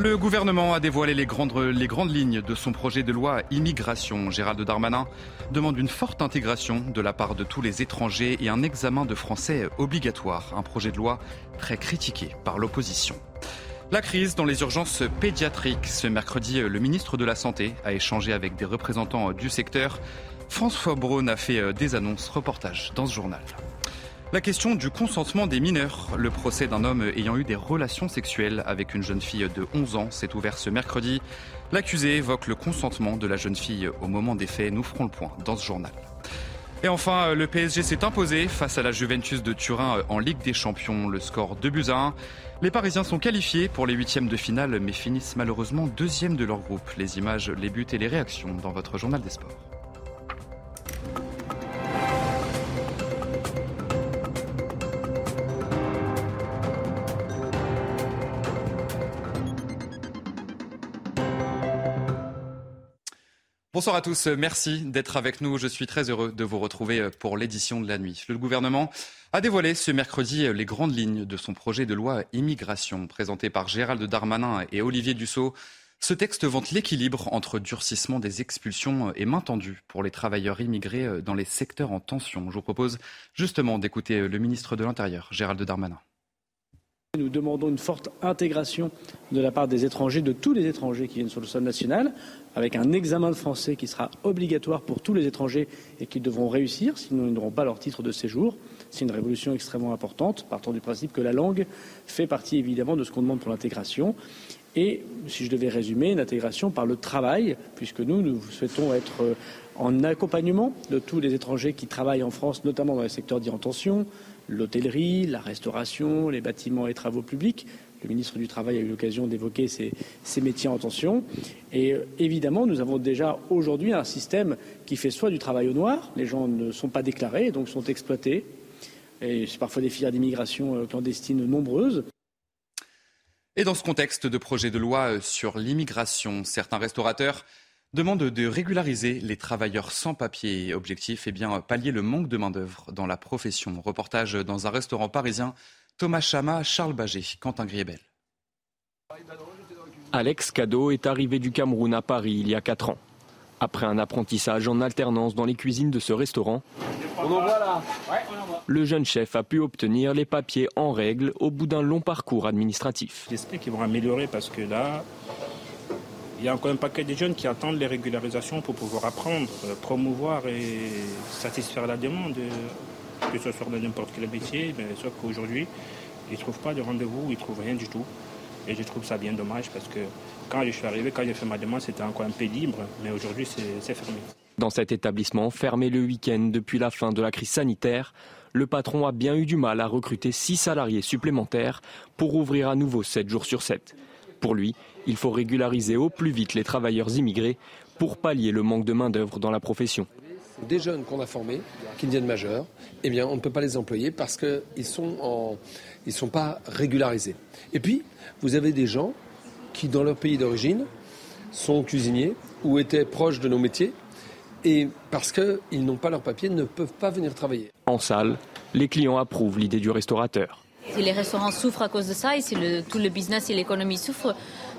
Le gouvernement a dévoilé les grandes, lignes de son projet de loi immigration. Gérald Darmanin demande une forte intégration de la part de tous les étrangers et un examen de français obligatoire. Un projet de loi très critiqué par l'opposition. La crise dans les urgences pédiatriques. Ce mercredi, le ministre de la Santé a échangé avec des représentants du secteur. François Braun a fait des annonces. Reportage dans ce journal. La question du consentement des mineurs. Le procès d'un homme ayant eu des relations sexuelles avec une jeune fille de 11 ans s'est ouvert ce mercredi. L'accusé évoque le consentement de la jeune fille au moment des faits. Nous ferons le point dans ce journal. Et enfin, le PSG s'est imposé face à la Juventus de Turin en Ligue des Champions. Le score 2 buts à 1. Les Parisiens sont qualifiés pour les huitièmes de finale, mais finissent malheureusement deuxième de leur groupe. Les images, les buts et les réactions dans votre journal des sports. Bonsoir à tous, merci d'être avec nous. Je suis très heureux de vous retrouver pour l'édition de la nuit. Le gouvernement a dévoilé ce mercredi les grandes lignes de son projet de loi immigration présenté par Gérald Darmanin et Olivier Dussault. Ce texte vante l'équilibre entre durcissement des expulsions et main tendue pour les travailleurs immigrés dans les secteurs en tension. Je vous propose justement d'écouter le ministre de l'Intérieur, Gérald Darmanin. Nous demandons une forte intégration de la part des étrangers, de tous les étrangers qui viennent sur le sol national, avec un examen de français qui sera obligatoire pour tous les étrangers et qu'ils devront réussir, sinon ils n'auront pas leur titre de séjour. C'est une révolution extrêmement importante, partant du principe que la langue fait partie évidemment de ce qu'on demande pour l'intégration. Et, si je devais résumer, une intégration par le travail, puisque nous, nous souhaitons être en accompagnement de tous les étrangers qui travaillent en France, notamment dans les secteurs dits en tension, l'hôtellerie, la restauration, les bâtiments et travaux publics. Le ministre du Travail a eu l'occasion d'évoquer ces, ces, métiers en tension. Et évidemment, nous avons déjà aujourd'hui un système qui fait soit du travail au noir, les gens ne sont pas déclarés, donc sont exploités. Et c'est parfois des filières d'immigration clandestines nombreuses. Et dans ce contexte de projet de loi sur l'immigration, certains restaurateurs demandent de régulariser les travailleurs sans papier. Objectif, eh bien, pallier le manque de main-d'œuvre dans la profession. Reportage dans un restaurant parisien. Thomas Chama, Charles Baget, Quentin Griebel. Alex Cadeau est arrivé du Cameroun à Paris il y a 4 ans. Après un apprentissage en alternance dans les cuisines de ce restaurant, le jeune chef a pu obtenir les papiers en règle au bout d'un long parcours administratif. J'espère qu'ils vont améliorer parce que là, il y a encore un paquet de jeunes qui attendent les régularisations pour pouvoir apprendre, promouvoir et satisfaire la demande, que ce soit dans n'importe quel métier, mais sauf qu'aujourd'hui, ils ne trouvent pas de rendez-vous, ils ne trouvent rien du tout. Et je trouve ça bien dommage parce que quand je suis arrivé, quand j'ai fait ma demande, c'était encore un peu libre, mais aujourd'hui, c'est fermé. Dans cet établissement, fermé le week-end depuis la fin de la crise sanitaire, le patron a bien eu du mal à recruter six salariés supplémentaires pour ouvrir à nouveau 7 jours sur 7. Pour lui, il faut régulariser au plus vite les travailleurs immigrés pour pallier le manque de main-d'œuvre dans la profession. Des jeunes qu'on a formés, qui deviennent majeurs, eh bien, on ne peut pas les employer parce qu'ils ne ils sont pas régularisés. Et puis, vous avez des gens qui, dans leur pays d'origine, sont cuisiniers ou étaient proches de nos métiers et parce qu'ils n'ont pas leur papier, ne peuvent pas venir travailler. En salle, les clients approuvent l'idée du restaurateur. Si les restaurants souffrent à cause de ça et si le, tout le business et l'économie souffrent,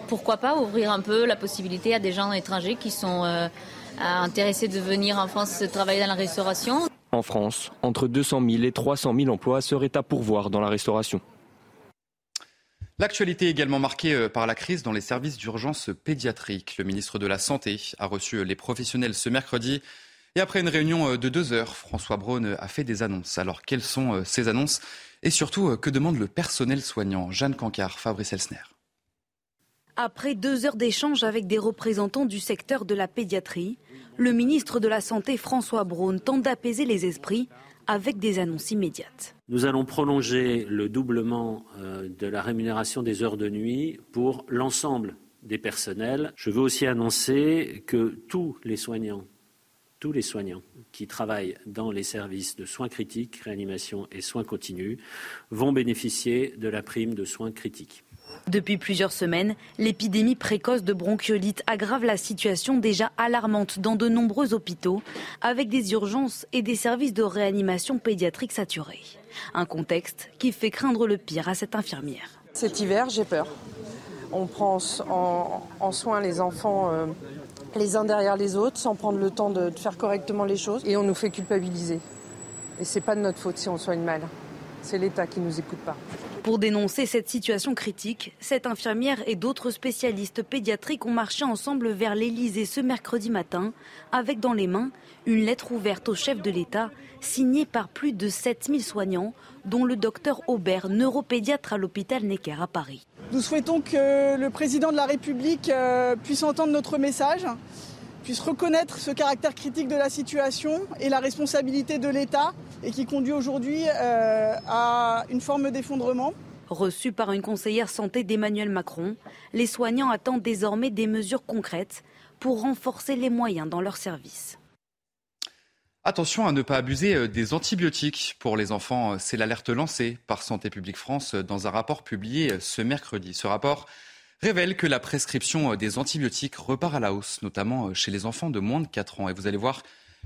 pourquoi pas ouvrir un peu la possibilité à des gens étrangers qui sont euh, intéressés de venir en France travailler dans la restauration? En France, entre 200 000 et 300 000 emplois seraient à pourvoir dans la restauration. L'actualité est également marquée par la crise dans les services d'urgence pédiatrique. Le ministre de la Santé a reçu les professionnels ce mercredi. Et après une réunion de deux heures, François Braun a fait des annonces. Alors, quelles sont ces annonces? Et surtout, que demande le personnel soignant? Jeanne Cancard, Fabrice Elsner. Après deux heures d'échange avec des représentants du secteur de la pédiatrie, le ministre de la Santé François Braun tente d'apaiser les esprits avec des annonces immédiates. Nous allons prolonger le doublement euh, de la rémunération des heures de nuit pour l'ensemble des personnels. Je veux aussi annoncer que tous les soignants, tous les soignants qui travaillent dans les services de soins critiques, réanimation et soins continus vont bénéficier de la prime de soins critiques. Depuis plusieurs semaines, l'épidémie précoce de bronchiolite aggrave la situation déjà alarmante dans de nombreux hôpitaux, avec des urgences et des services de réanimation pédiatrique saturés. Un contexte qui fait craindre le pire à cette infirmière. Cet hiver, j'ai peur. On prend en, soin les enfants euh, les uns derrière les autres sans prendre le temps de, faire correctement les choses et on nous fait culpabiliser. Et c'est pas de notre faute si on soigne mal. C'est l'État qui nous écoute pas. Pour dénoncer cette situation critique, cette infirmière et d'autres spécialistes pédiatriques ont marché ensemble vers l'Élysée ce mercredi matin, avec dans les mains une lettre ouverte au chef de l'État, signée par plus de 7000 soignants, dont le docteur Aubert, neuropédiatre à l'hôpital Necker à Paris. Nous souhaitons que le président de la République euh, puisse entendre notre message, puisse reconnaître ce caractère critique de la situation et la responsabilité de l'État et qui conduit aujourd'hui euh, à une forme d'effondrement. Reçu par une conseillère santé d'Emmanuel Macron, les soignants attendent désormais des mesures concrètes pour renforcer les moyens dans leurs services. Attention à ne pas abuser euh, des antibiotiques pour les enfants. C'est l'alerte lancée par Santé publique France dans un rapport publié ce mercredi. Ce rapport révèle que la prescription des antibiotiques repart à la hausse, notamment chez les enfants de moins de 4 ans. Et vous allez voir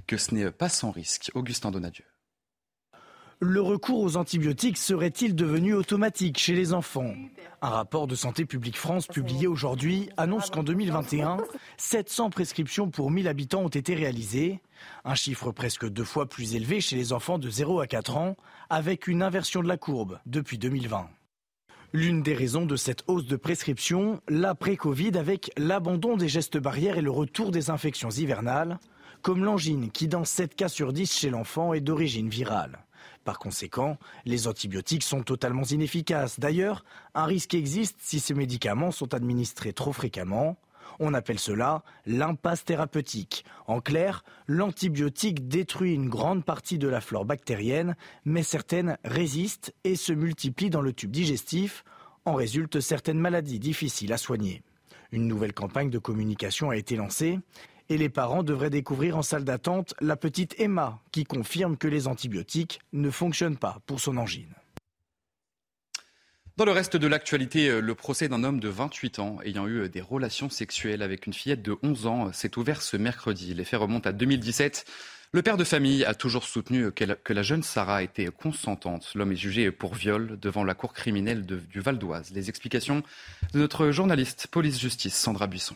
que ce n'est pas sans risque. Augustin Donadieu le recours aux antibiotiques serait-il devenu automatique chez les enfants? Un rapport de Santé publique France publié aujourd'hui annonce qu'en 2021, 700 prescriptions pour 1000 habitants ont été réalisées, un chiffre presque deux fois plus élevé chez les enfants de 0 à 4 ans, avec une inversion de la courbe depuis 2020. L'une des raisons de cette hausse de prescription, l'après-Covid avec l'abandon des gestes barrières et le retour des infections hivernales, comme l'angine qui dans 7 cas sur 10 chez l'enfant est d'origine virale. Par conséquent, les antibiotiques sont totalement inefficaces. D'ailleurs, un risque existe si ces médicaments sont administrés trop fréquemment. On appelle cela l'impasse thérapeutique. En clair, l'antibiotique détruit une grande partie de la flore bactérienne, mais certaines résistent et se multiplient dans le tube digestif. En résultent certaines maladies difficiles à soigner. Une nouvelle campagne de communication a été lancée et les parents devraient découvrir en salle d'attente la petite Emma qui confirme que les antibiotiques ne fonctionnent pas pour son angine. Dans le reste de l'actualité, euh, le procès d'un homme de 28 ans ayant eu euh, des relations sexuelles avec une fillette de 11 ans euh, s'est ouvert ce mercredi. Les faits remontent à 2017. Le père de famille a toujours soutenu que la jeune Sarah était consentante. L'homme est jugé pour viol devant la cour criminelle du Val d'Oise. Les explications de notre journaliste police-justice Sandra Buisson.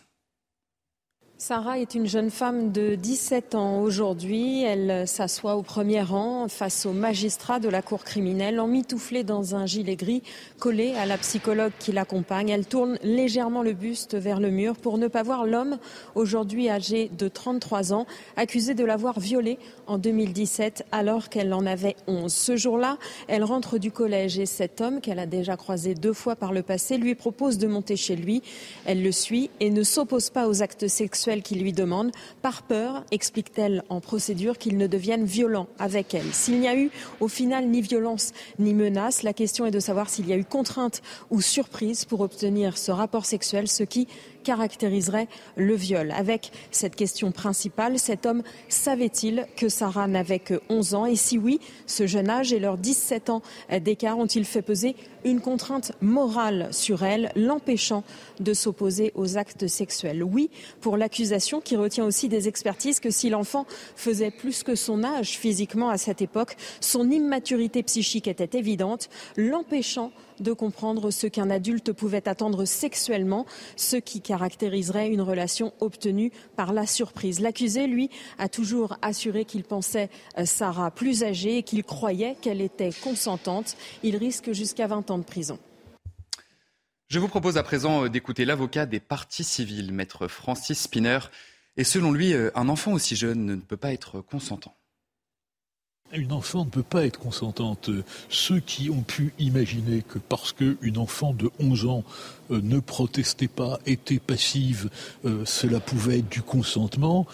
Sarah est une jeune femme de 17 ans aujourd'hui. Elle s'assoit au premier rang face au magistrat de la cour criminelle, emmitouflée dans un gilet gris collé à la psychologue qui l'accompagne. Elle tourne légèrement le buste vers le mur pour ne pas voir l'homme, aujourd'hui âgé de 33 ans, accusé de l'avoir violée en 2017 alors qu'elle en avait 11. Ce jour-là, elle rentre du collège et cet homme, qu'elle a déjà croisé deux fois par le passé, lui propose de monter chez lui. Elle le suit et ne s'oppose pas aux actes sexuels qui lui demande, par peur, explique-t-elle en procédure, qu'il ne devienne violent avec elle. S'il n'y a eu au final ni violence ni menace, la question est de savoir s'il y a eu contrainte ou surprise pour obtenir ce rapport sexuel, ce qui caractériserait le viol. Avec cette question principale, cet homme savait-il que Sarah n'avait que 11 ans? Et si oui, ce jeune âge et leurs 17 ans d'écart ont-ils fait peser une contrainte morale sur elle, l'empêchant de s'opposer aux actes sexuels Oui, pour l'accusation qui retient aussi des expertises que si l'enfant faisait plus que son âge physiquement à cette époque, son immaturité psychique était évidente, l'empêchant de comprendre ce qu'un adulte pouvait attendre sexuellement, ce qui caractériserait une relation obtenue par la surprise. L'accusé, lui, a toujours assuré qu'il pensait euh, Sarah plus âgée et qu'il croyait qu'elle était consentante. Il risque jusqu'à 20 ans de prison. Je vous propose à présent euh, d'écouter l'avocat des parties civiles, maître Francis Spinner. Et selon lui, euh, un enfant aussi jeune ne peut pas être consentant. une enfant ne peut pas être consentante. Ceux qui ont pu imaginer que parce qu'une enfant de 11 ans euh, ne protestait pas, était passive, cela pouvait être du consentement,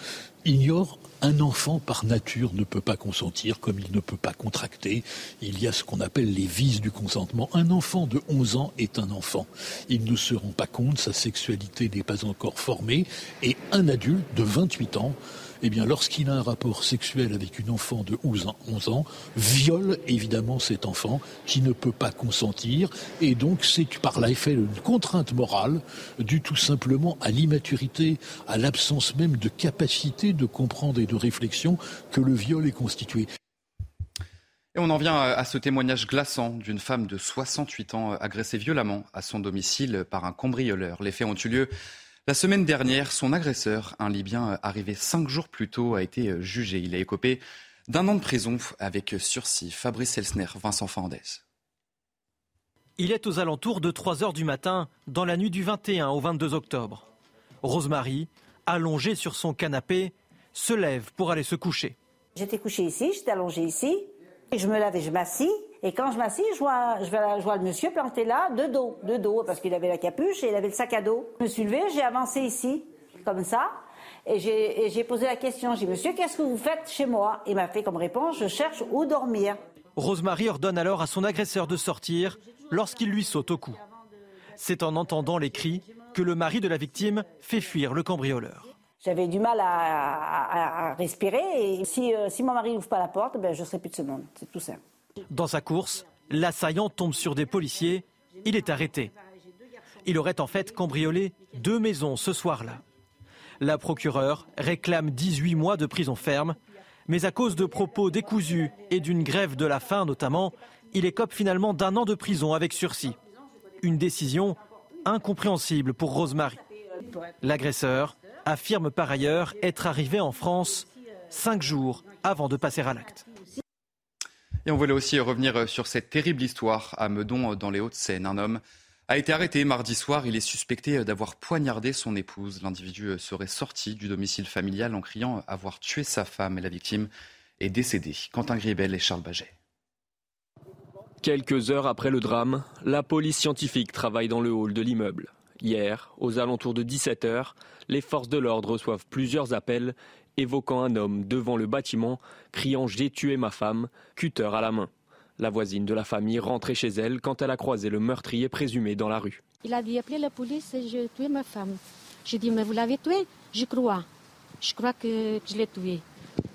ignorent un enfant par nature ne peut pas consentir comme il ne peut pas contracter. Il y a ce qu'on appelle les vices du consentement. Un enfant de 11 ans est un enfant. Il ne se rend pas compte, sa sexualité n'est pas encore formée. Et un adulte de 28 ans eh bien, lorsqu'il a un rapport sexuel avec une enfant de 11 ans, 11 ans, viole évidemment cet enfant qui ne peut pas consentir. Et donc, c'est par l'effet une contrainte morale due tout simplement à l'immaturité, à l'absence même de capacité de comprendre et de réflexion que le viol est constitué. Et on en vient à ce témoignage glaçant d'une femme de 68 ans agressée violemment à son domicile par un cambrioleur. Les faits ont eu lieu la semaine dernière, son agresseur, un Libyen arrivé cinq jours plus tôt, a été jugé. Il a écopé d'un an de prison avec sursis. Fabrice Elsner, Vincent Fandez. Il est aux alentours de 3 heures du matin, dans la nuit du 21 au 22 octobre. Rosemary, allongée sur son canapé, se lève pour aller se coucher. J'étais couchée ici, j'étais allongée ici, et je me lève et je m'assis. Et quand je m'assis, je vois, je, vois, le monsieur planté là, de dos, de dos, parce qu'il avait la capuche et il avait le sac à dos. Je me suis levée, j'ai avancé ici, comme ça, et j'ai posé la question. J'ai dit, monsieur, qu'est-ce que vous faites chez moi? Il m'a fait comme réponse, je cherche où dormir. Rosemary ordonne alors à son agresseur de sortir lorsqu'il lui saute au cou. C'est en entendant les cris que le mari de la victime fait fuir le cambrioleur. J'avais du mal à, respirer et si, euh, mon mari n'ouvre pas la porte, ben, je ne serai plus de ce monde. C'est tout simple. Dans sa course, l'assaillant tombe sur des policiers. Il est arrêté. Il aurait en fait cambriolé deux maisons ce soir-là. La procureure réclame 18 mois de prison ferme, mais à cause de propos décousus et d'une grève de la faim notamment, il écope finalement d'un an de prison avec sursis. Une décision incompréhensible pour Rosemary. L'agresseur affirme par ailleurs être arrivé en France cinq jours avant de passer à l'acte. Et on voulait aussi revenir sur cette terrible histoire à Meudon dans les Hauts-de-Seine. Un homme a été arrêté mardi soir. Il est suspecté d'avoir poignardé son épouse. L'individu serait sorti du domicile familial en criant avoir tué sa femme et la victime est décédée. Quentin Gribel et Charles Baget. Quelques heures après le drame, la police scientifique travaille dans le hall de l'immeuble. Hier, aux alentours de 17h, les forces de l'ordre reçoivent plusieurs appels évoquant un homme devant le bâtiment criant J'ai tué ma femme, cutter à la main. La voisine de la famille rentrait chez elle quand elle a croisé le meurtrier présumé dans la rue. Il a dit appelé la police et j'ai tué ma femme. J'ai dit mais vous l'avez tué? Je crois. Je crois que je l'ai tué.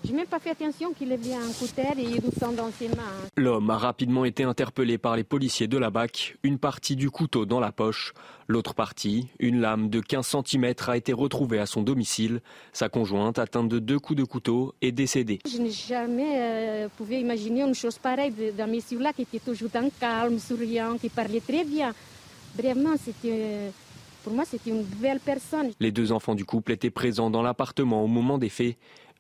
Je n'ai même pas fait attention qu'il avait un couteau et une sang dans ses mains. L'homme a rapidement été interpellé par les policiers de la BAC, une partie du couteau dans la poche. L'autre partie, une lame de 15 cm, a été retrouvée à son domicile. Sa conjointe, atteinte de deux coups de couteau, est décédée. Je n'ai jamais euh, pu imaginer une chose pareille d'un monsieur-là qui était toujours dans calme, souriant, qui parlait très bien. Vraiment, c'était... Pour moi, c'était une belle personne. Les deux enfants du couple étaient présents dans l'appartement au moment des faits.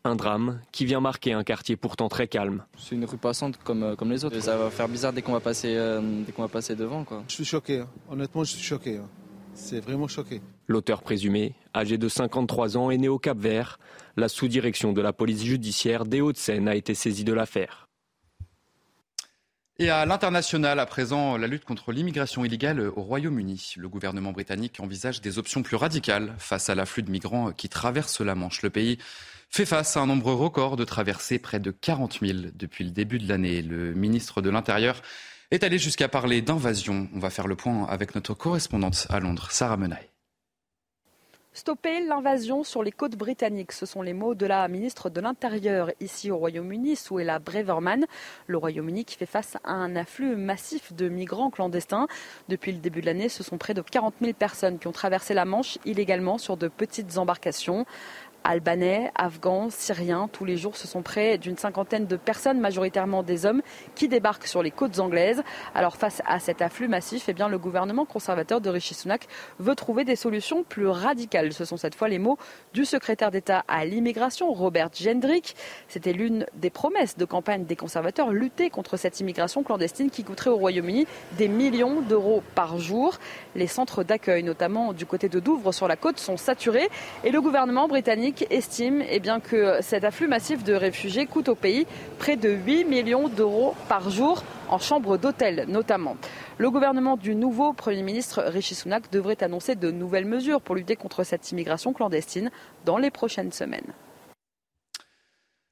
Un drame qui vient marquer un quartier pourtant très calme. C'est une rue passante comme, euh, comme les autres. Ça va faire bizarre dès qu'on va passer, euh, dès qu'on va passer devant. Quoi. Je suis choqué, hein. honnêtement je suis choqué. Hein. C'est vraiment choqué. L'auteur présumé, âgé de 53 ans, est né au Cap Vert. La sous-direction de la police judiciaire des Hauts-de-Seine a été saisie de l'affaire. Et à l'international, à présent, la lutte contre l'immigration illégale au Royaume-Uni. Le gouvernement britannique envisage des options plus radicales face à l'afflux de migrants qui traversent la Manche. Le pays fait face à un nombre record de traversées, près de 40 000 depuis le début de l'année. Le ministre de l'Intérieur est allé jusqu'à parler d'invasion. On va faire le point avec notre correspondante à Londres, Sarah Menaille. Stopper l'invasion sur les côtes britanniques, ce sont les mots de la ministre de l'Intérieur ici au Royaume-Uni, Suella Breverman. Le Royaume-Uni qui fait face à un afflux massif de migrants clandestins. Depuis le début de l'année, ce sont près de 40 000 personnes qui ont traversé la Manche illégalement sur de petites embarcations. Albanais, Afghans, Syriens. Tous les jours, ce sont près d'une cinquantaine de personnes, majoritairement des hommes, qui débarquent sur les côtes anglaises. Alors face à cet afflux massif, eh bien, le gouvernement conservateur de Rishi Sunak veut trouver des solutions plus radicales. Ce sont cette fois les mots du secrétaire d'État à l'immigration, Robert Gendrick. C'était l'une des promesses de campagne des conservateurs, lutter contre cette immigration clandestine qui coûterait au Royaume-Uni des millions d'euros par jour. Les centres d'accueil, notamment du côté de Douvres sur la côte, sont saturés et le gouvernement britannique estiment eh que cet afflux massif de réfugiés coûte au pays près de 8 millions d'euros par jour en chambre d'hôtel notamment. Le gouvernement du nouveau Premier ministre Rishi Sunak devrait annoncer de nouvelles mesures pour lutter contre cette immigration clandestine dans les prochaines semaines.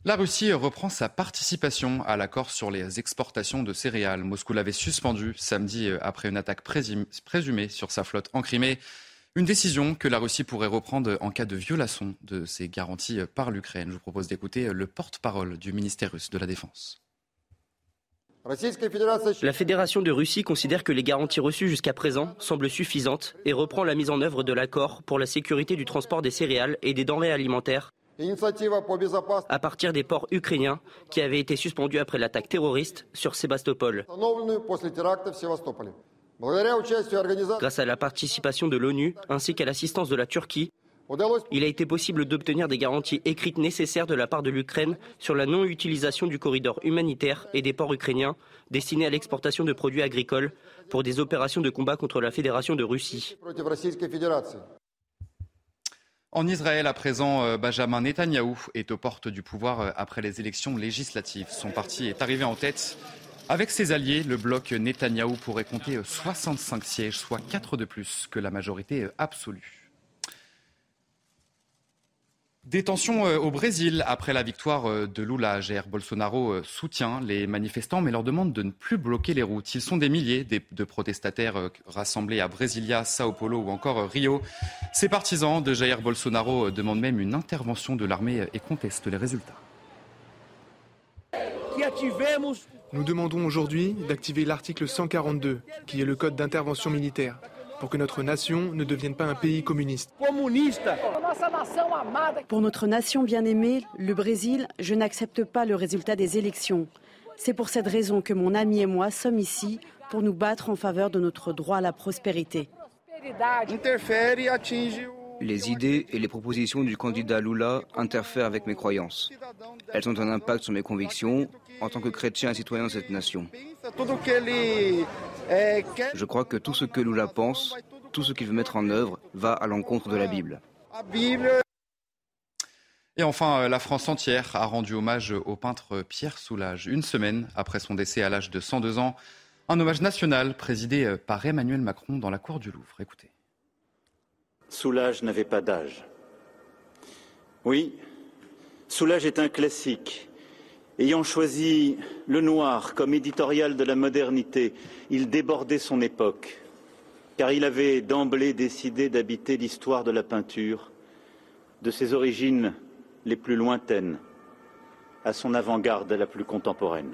La Russie reprend sa participation à l'accord sur les exportations de céréales. Moscou l'avait suspendu samedi euh, après une attaque présumée sur sa flotte en Crimée. Une décision que la Russie pourrait reprendre en cas de violation de ses garanties par l'Ukraine. Je vous propose d'écouter le porte-parole du ministère russe de la Défense. La Fédération de Russie considère que les garanties reçues jusqu'à présent semblent suffisantes et reprend la mise en œuvre de l'accord pour la sécurité du transport des céréales et des denrées alimentaires à partir des ports ukrainiens qui avaient été suspendus après l'attaque terroriste sur Sébastopol. Grâce à la participation de l'ONU ainsi qu'à l'assistance de la Turquie, il a été possible d'obtenir des garanties écrites nécessaires de la part de l'Ukraine sur la non-utilisation du corridor humanitaire et des ports ukrainiens destinés à l'exportation de produits agricoles pour des opérations de combat contre la Fédération de Russie. En Israël, à présent, euh, Benjamin Netanyahou est aux portes du pouvoir euh, après les élections législatives. Son parti est arrivé en tête. Avec ses alliés, le bloc Netanyahou pourrait compter 65 euh, sièges, soit 4 de plus que la majorité absolue. Détention euh, au Brésil après la victoire euh, de Lula. Jair Bolsonaro euh, soutient les manifestants mais leur demande de ne plus bloquer les routes. Ils sont des milliers de protestataires rassemblés à Brasilia, Sao Paulo ou encore Rio. Ces partisans de Jair Bolsonaro demandent même une intervention de l'armée et contestent les résultats. Nous demandons aujourd'hui d'activer l'article 142, qui est le code d'intervention militaire pour que notre nation ne devienne pas un pays communiste. Pour notre nation bien-aimée, le Brésil, je n'accepte pas le résultat des élections. C'est pour cette raison que mon ami et moi sommes ici pour nous battre en faveur de notre droit à la prospérité. Les idées et les propositions du candidat Lula interfèrent avec mes croyances. Elles ont un impact sur mes convictions en tant que chrétien et citoyen de cette nation. Je crois que tout ce que Lula pense, tout ce qu'il veut mettre en œuvre, va à l'encontre de la Bible. Et enfin, euh, la France entière a rendu hommage au peintre Pierre Soulages, une semaine après son décès à l'âge de 102 ans. Un hommage national présidé euh, par Emmanuel Macron dans la cour du Louvre. Écoutez. Soulage n'avait pas d'âge. Oui, Soulage est un classique Ayant choisi le noir comme éditorial de la modernité, il débordait son époque, car il avait d'emblée décidé d'habiter l'histoire de la peinture, de ses origines les plus lointaines à son avant-garde la plus contemporaine.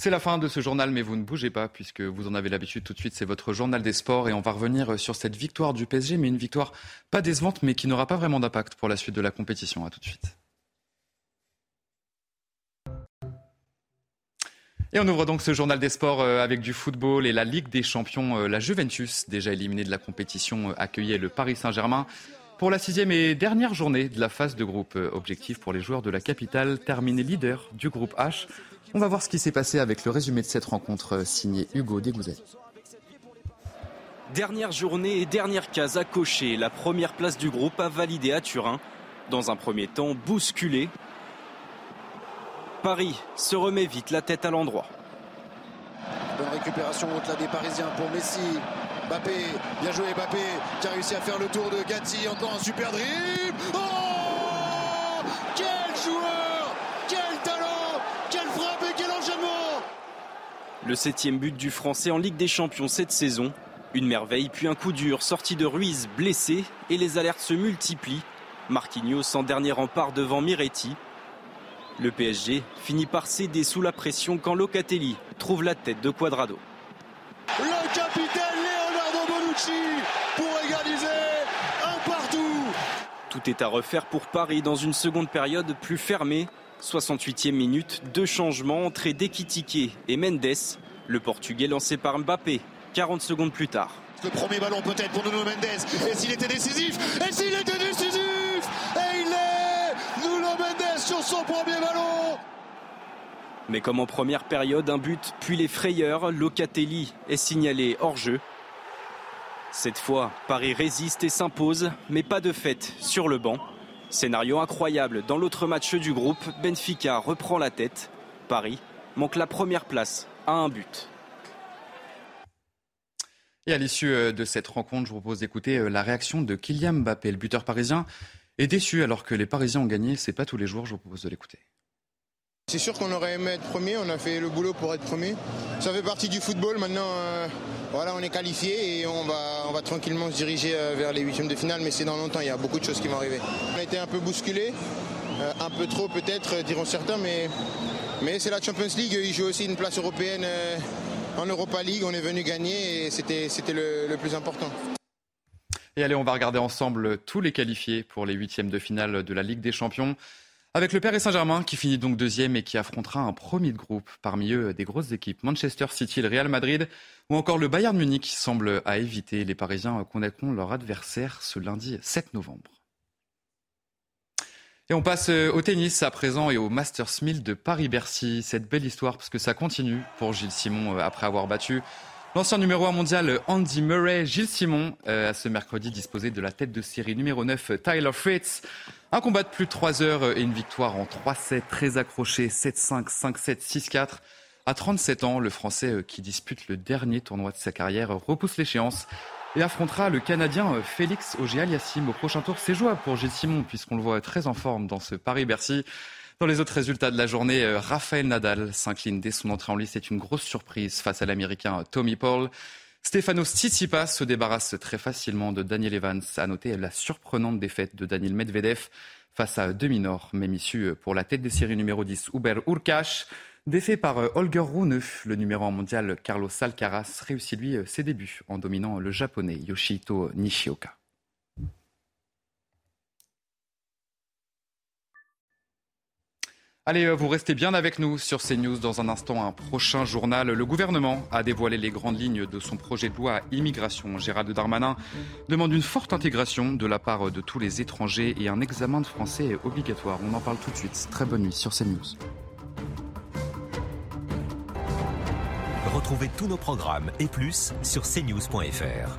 C'est la fin de ce journal, mais vous ne bougez pas, puisque vous en avez l'habitude tout de suite, c'est votre journal des sports, et on va revenir sur cette victoire du PSG, mais une victoire pas décevante, mais qui n'aura pas vraiment d'impact pour la suite de la compétition. À tout de suite. Et on ouvre donc ce journal des sports euh, avec du football et la Ligue des Champions. Euh, la Juventus, déjà éliminée de la compétition, euh, accueillait le Paris Saint-Germain pour la sixième et dernière journée de la phase de groupe. Objectif pour les joueurs de la capitale, terminer leader du groupe H. On va voir ce qui s'est passé avec le résumé de cette rencontre signé Hugo Dégouzet. Dernière journée et dernière case à cocher. La première place du groupe a validé à Turin. Dans un premier temps, bousculé Paris se remet vite la tête à l'endroit. Bonne récupération au-delà des Parisiens pour Messi. Mbappé, bien joué Mbappé, qui a réussi à faire le tour de Gatti. Encore un super dribble. Oh Quel joueur Quel talent Quelle frappe et quel enchaînement Le septième but du Français en Ligue des Champions cette saison. Une merveille, puis un coup dur, sorti de Ruiz blessé, et les alertes se multiplient. Marquinhos en dernier rempart devant Miretti. Le PSG finit par céder sous la pression quand Locatelli trouve la tête de Quadrado. Le capitaine Bonucci pour égaliser un partout. Tout est à refaire pour Paris dans une seconde période plus fermée. 68e minute, deux changements, entrée d'Ekitike et Mendes. Le Portugais lancé par Mbappé 40 secondes plus tard. Le premier ballon peut-être pour Nuno Mendes. Et s'il était décisif? Et s'il était décisif? Et il est Nuno Mendes sur son premier ballon Mais comme en première période, un but, puis les frayeurs, Locatelli est signalé hors jeu. Cette fois, Paris résiste et s'impose, mais pas de fête sur le banc. Scénario incroyable, dans l'autre match du groupe, Benfica reprend la tête. Paris manque la première place à un but. Et à l'issue euh, de cette rencontre, je vous propose d'écouter euh, la réaction de Kylian Mbappé, le buteur parisien, est déçu alors que les Parisiens ont gagné. C'est pas tous les jours, je vous propose de l'écouter. C'est sûr qu'on aurait aimé être premier, on a fait le boulot pour être premier. Ça fait partie du football, maintenant euh, on est qualifié et on va, tranquillement se diriger euh, vers les huitièmes de finale, mais c'est dans longtemps, il y a beaucoup de choses qui vont arriver. On a été un peu bousculé, euh, un peu trop peut-être, diront certains, mais, c'est la Champions League, ils jouent aussi une place européenne en Europa League, on est venu gagner et c'était, c'était le, le plus important. Et allez, on va regarder ensemble tous les qualifiés pour les huitièmes de finale de la Ligue des Champions. Avec le Paris Saint-Germain qui finit donc deuxième et qui affrontera un premier de groupe, parmi eux des grosses équipes, Manchester City, le Real Madrid ou encore le Bayern Munich qui semble à éviter. Les Parisiens connaîtront leur adversaire ce lundi 7 novembre. Et on passe au tennis à présent et au Masters 1000 de Paris-Bercy. Cette belle histoire parce que ça continue pour Gilles Simon euh, après avoir battu L'ancien numéro 1 mondial Andy Murray, Gilles Simon, euh, a ce mercredi disposé de la tête de série numéro 9 Tyler Fritz. Un combat de plus de 3 heures et une victoire en 3-7 très accroché 7-5, 5-7, 6-4. À 37 ans, le Français euh, qui dispute le dernier tournoi de sa carrière repousse l'échéance et affrontera le Canadien euh, Félix Auger-Aliassime au prochain tour. C'est jouable pour Gilles Simon puisqu'on le voit très en forme dans ce Paris-Bercy. Dans les autres résultats de la journée, euh, Rafael Nadal s'incline dès son entrée en lice. C'est une grosse surprise face à l'Américain Tommy Paul. Stefano Tsitsipas se débarrasse très facilement de Daniel Evans. À noter la surprenante défaite de Daniel Medvedev face à demi-nord, même issue pour la tête des séries numéro 10, Uber Urkash. Défait par euh, Holger Rune, le numéro 1 mondial Carlos Alcaraz réussit lui euh, ses débuts en dominant le japonais Yoshito Nishioka. Allez, euh, vous restez bien avec nous sur CNews. Dans un instant, un prochain journal. Le gouvernement a dévoilé les grandes lignes de son projet de loi immigration. Gérald Darmanin demande une forte intégration de la part de tous les étrangers et un examen de français obligatoire. On en parle tout de suite. Très bonne nuit sur CNews. Retrouvez tous nos programmes et plus sur cnews.fr.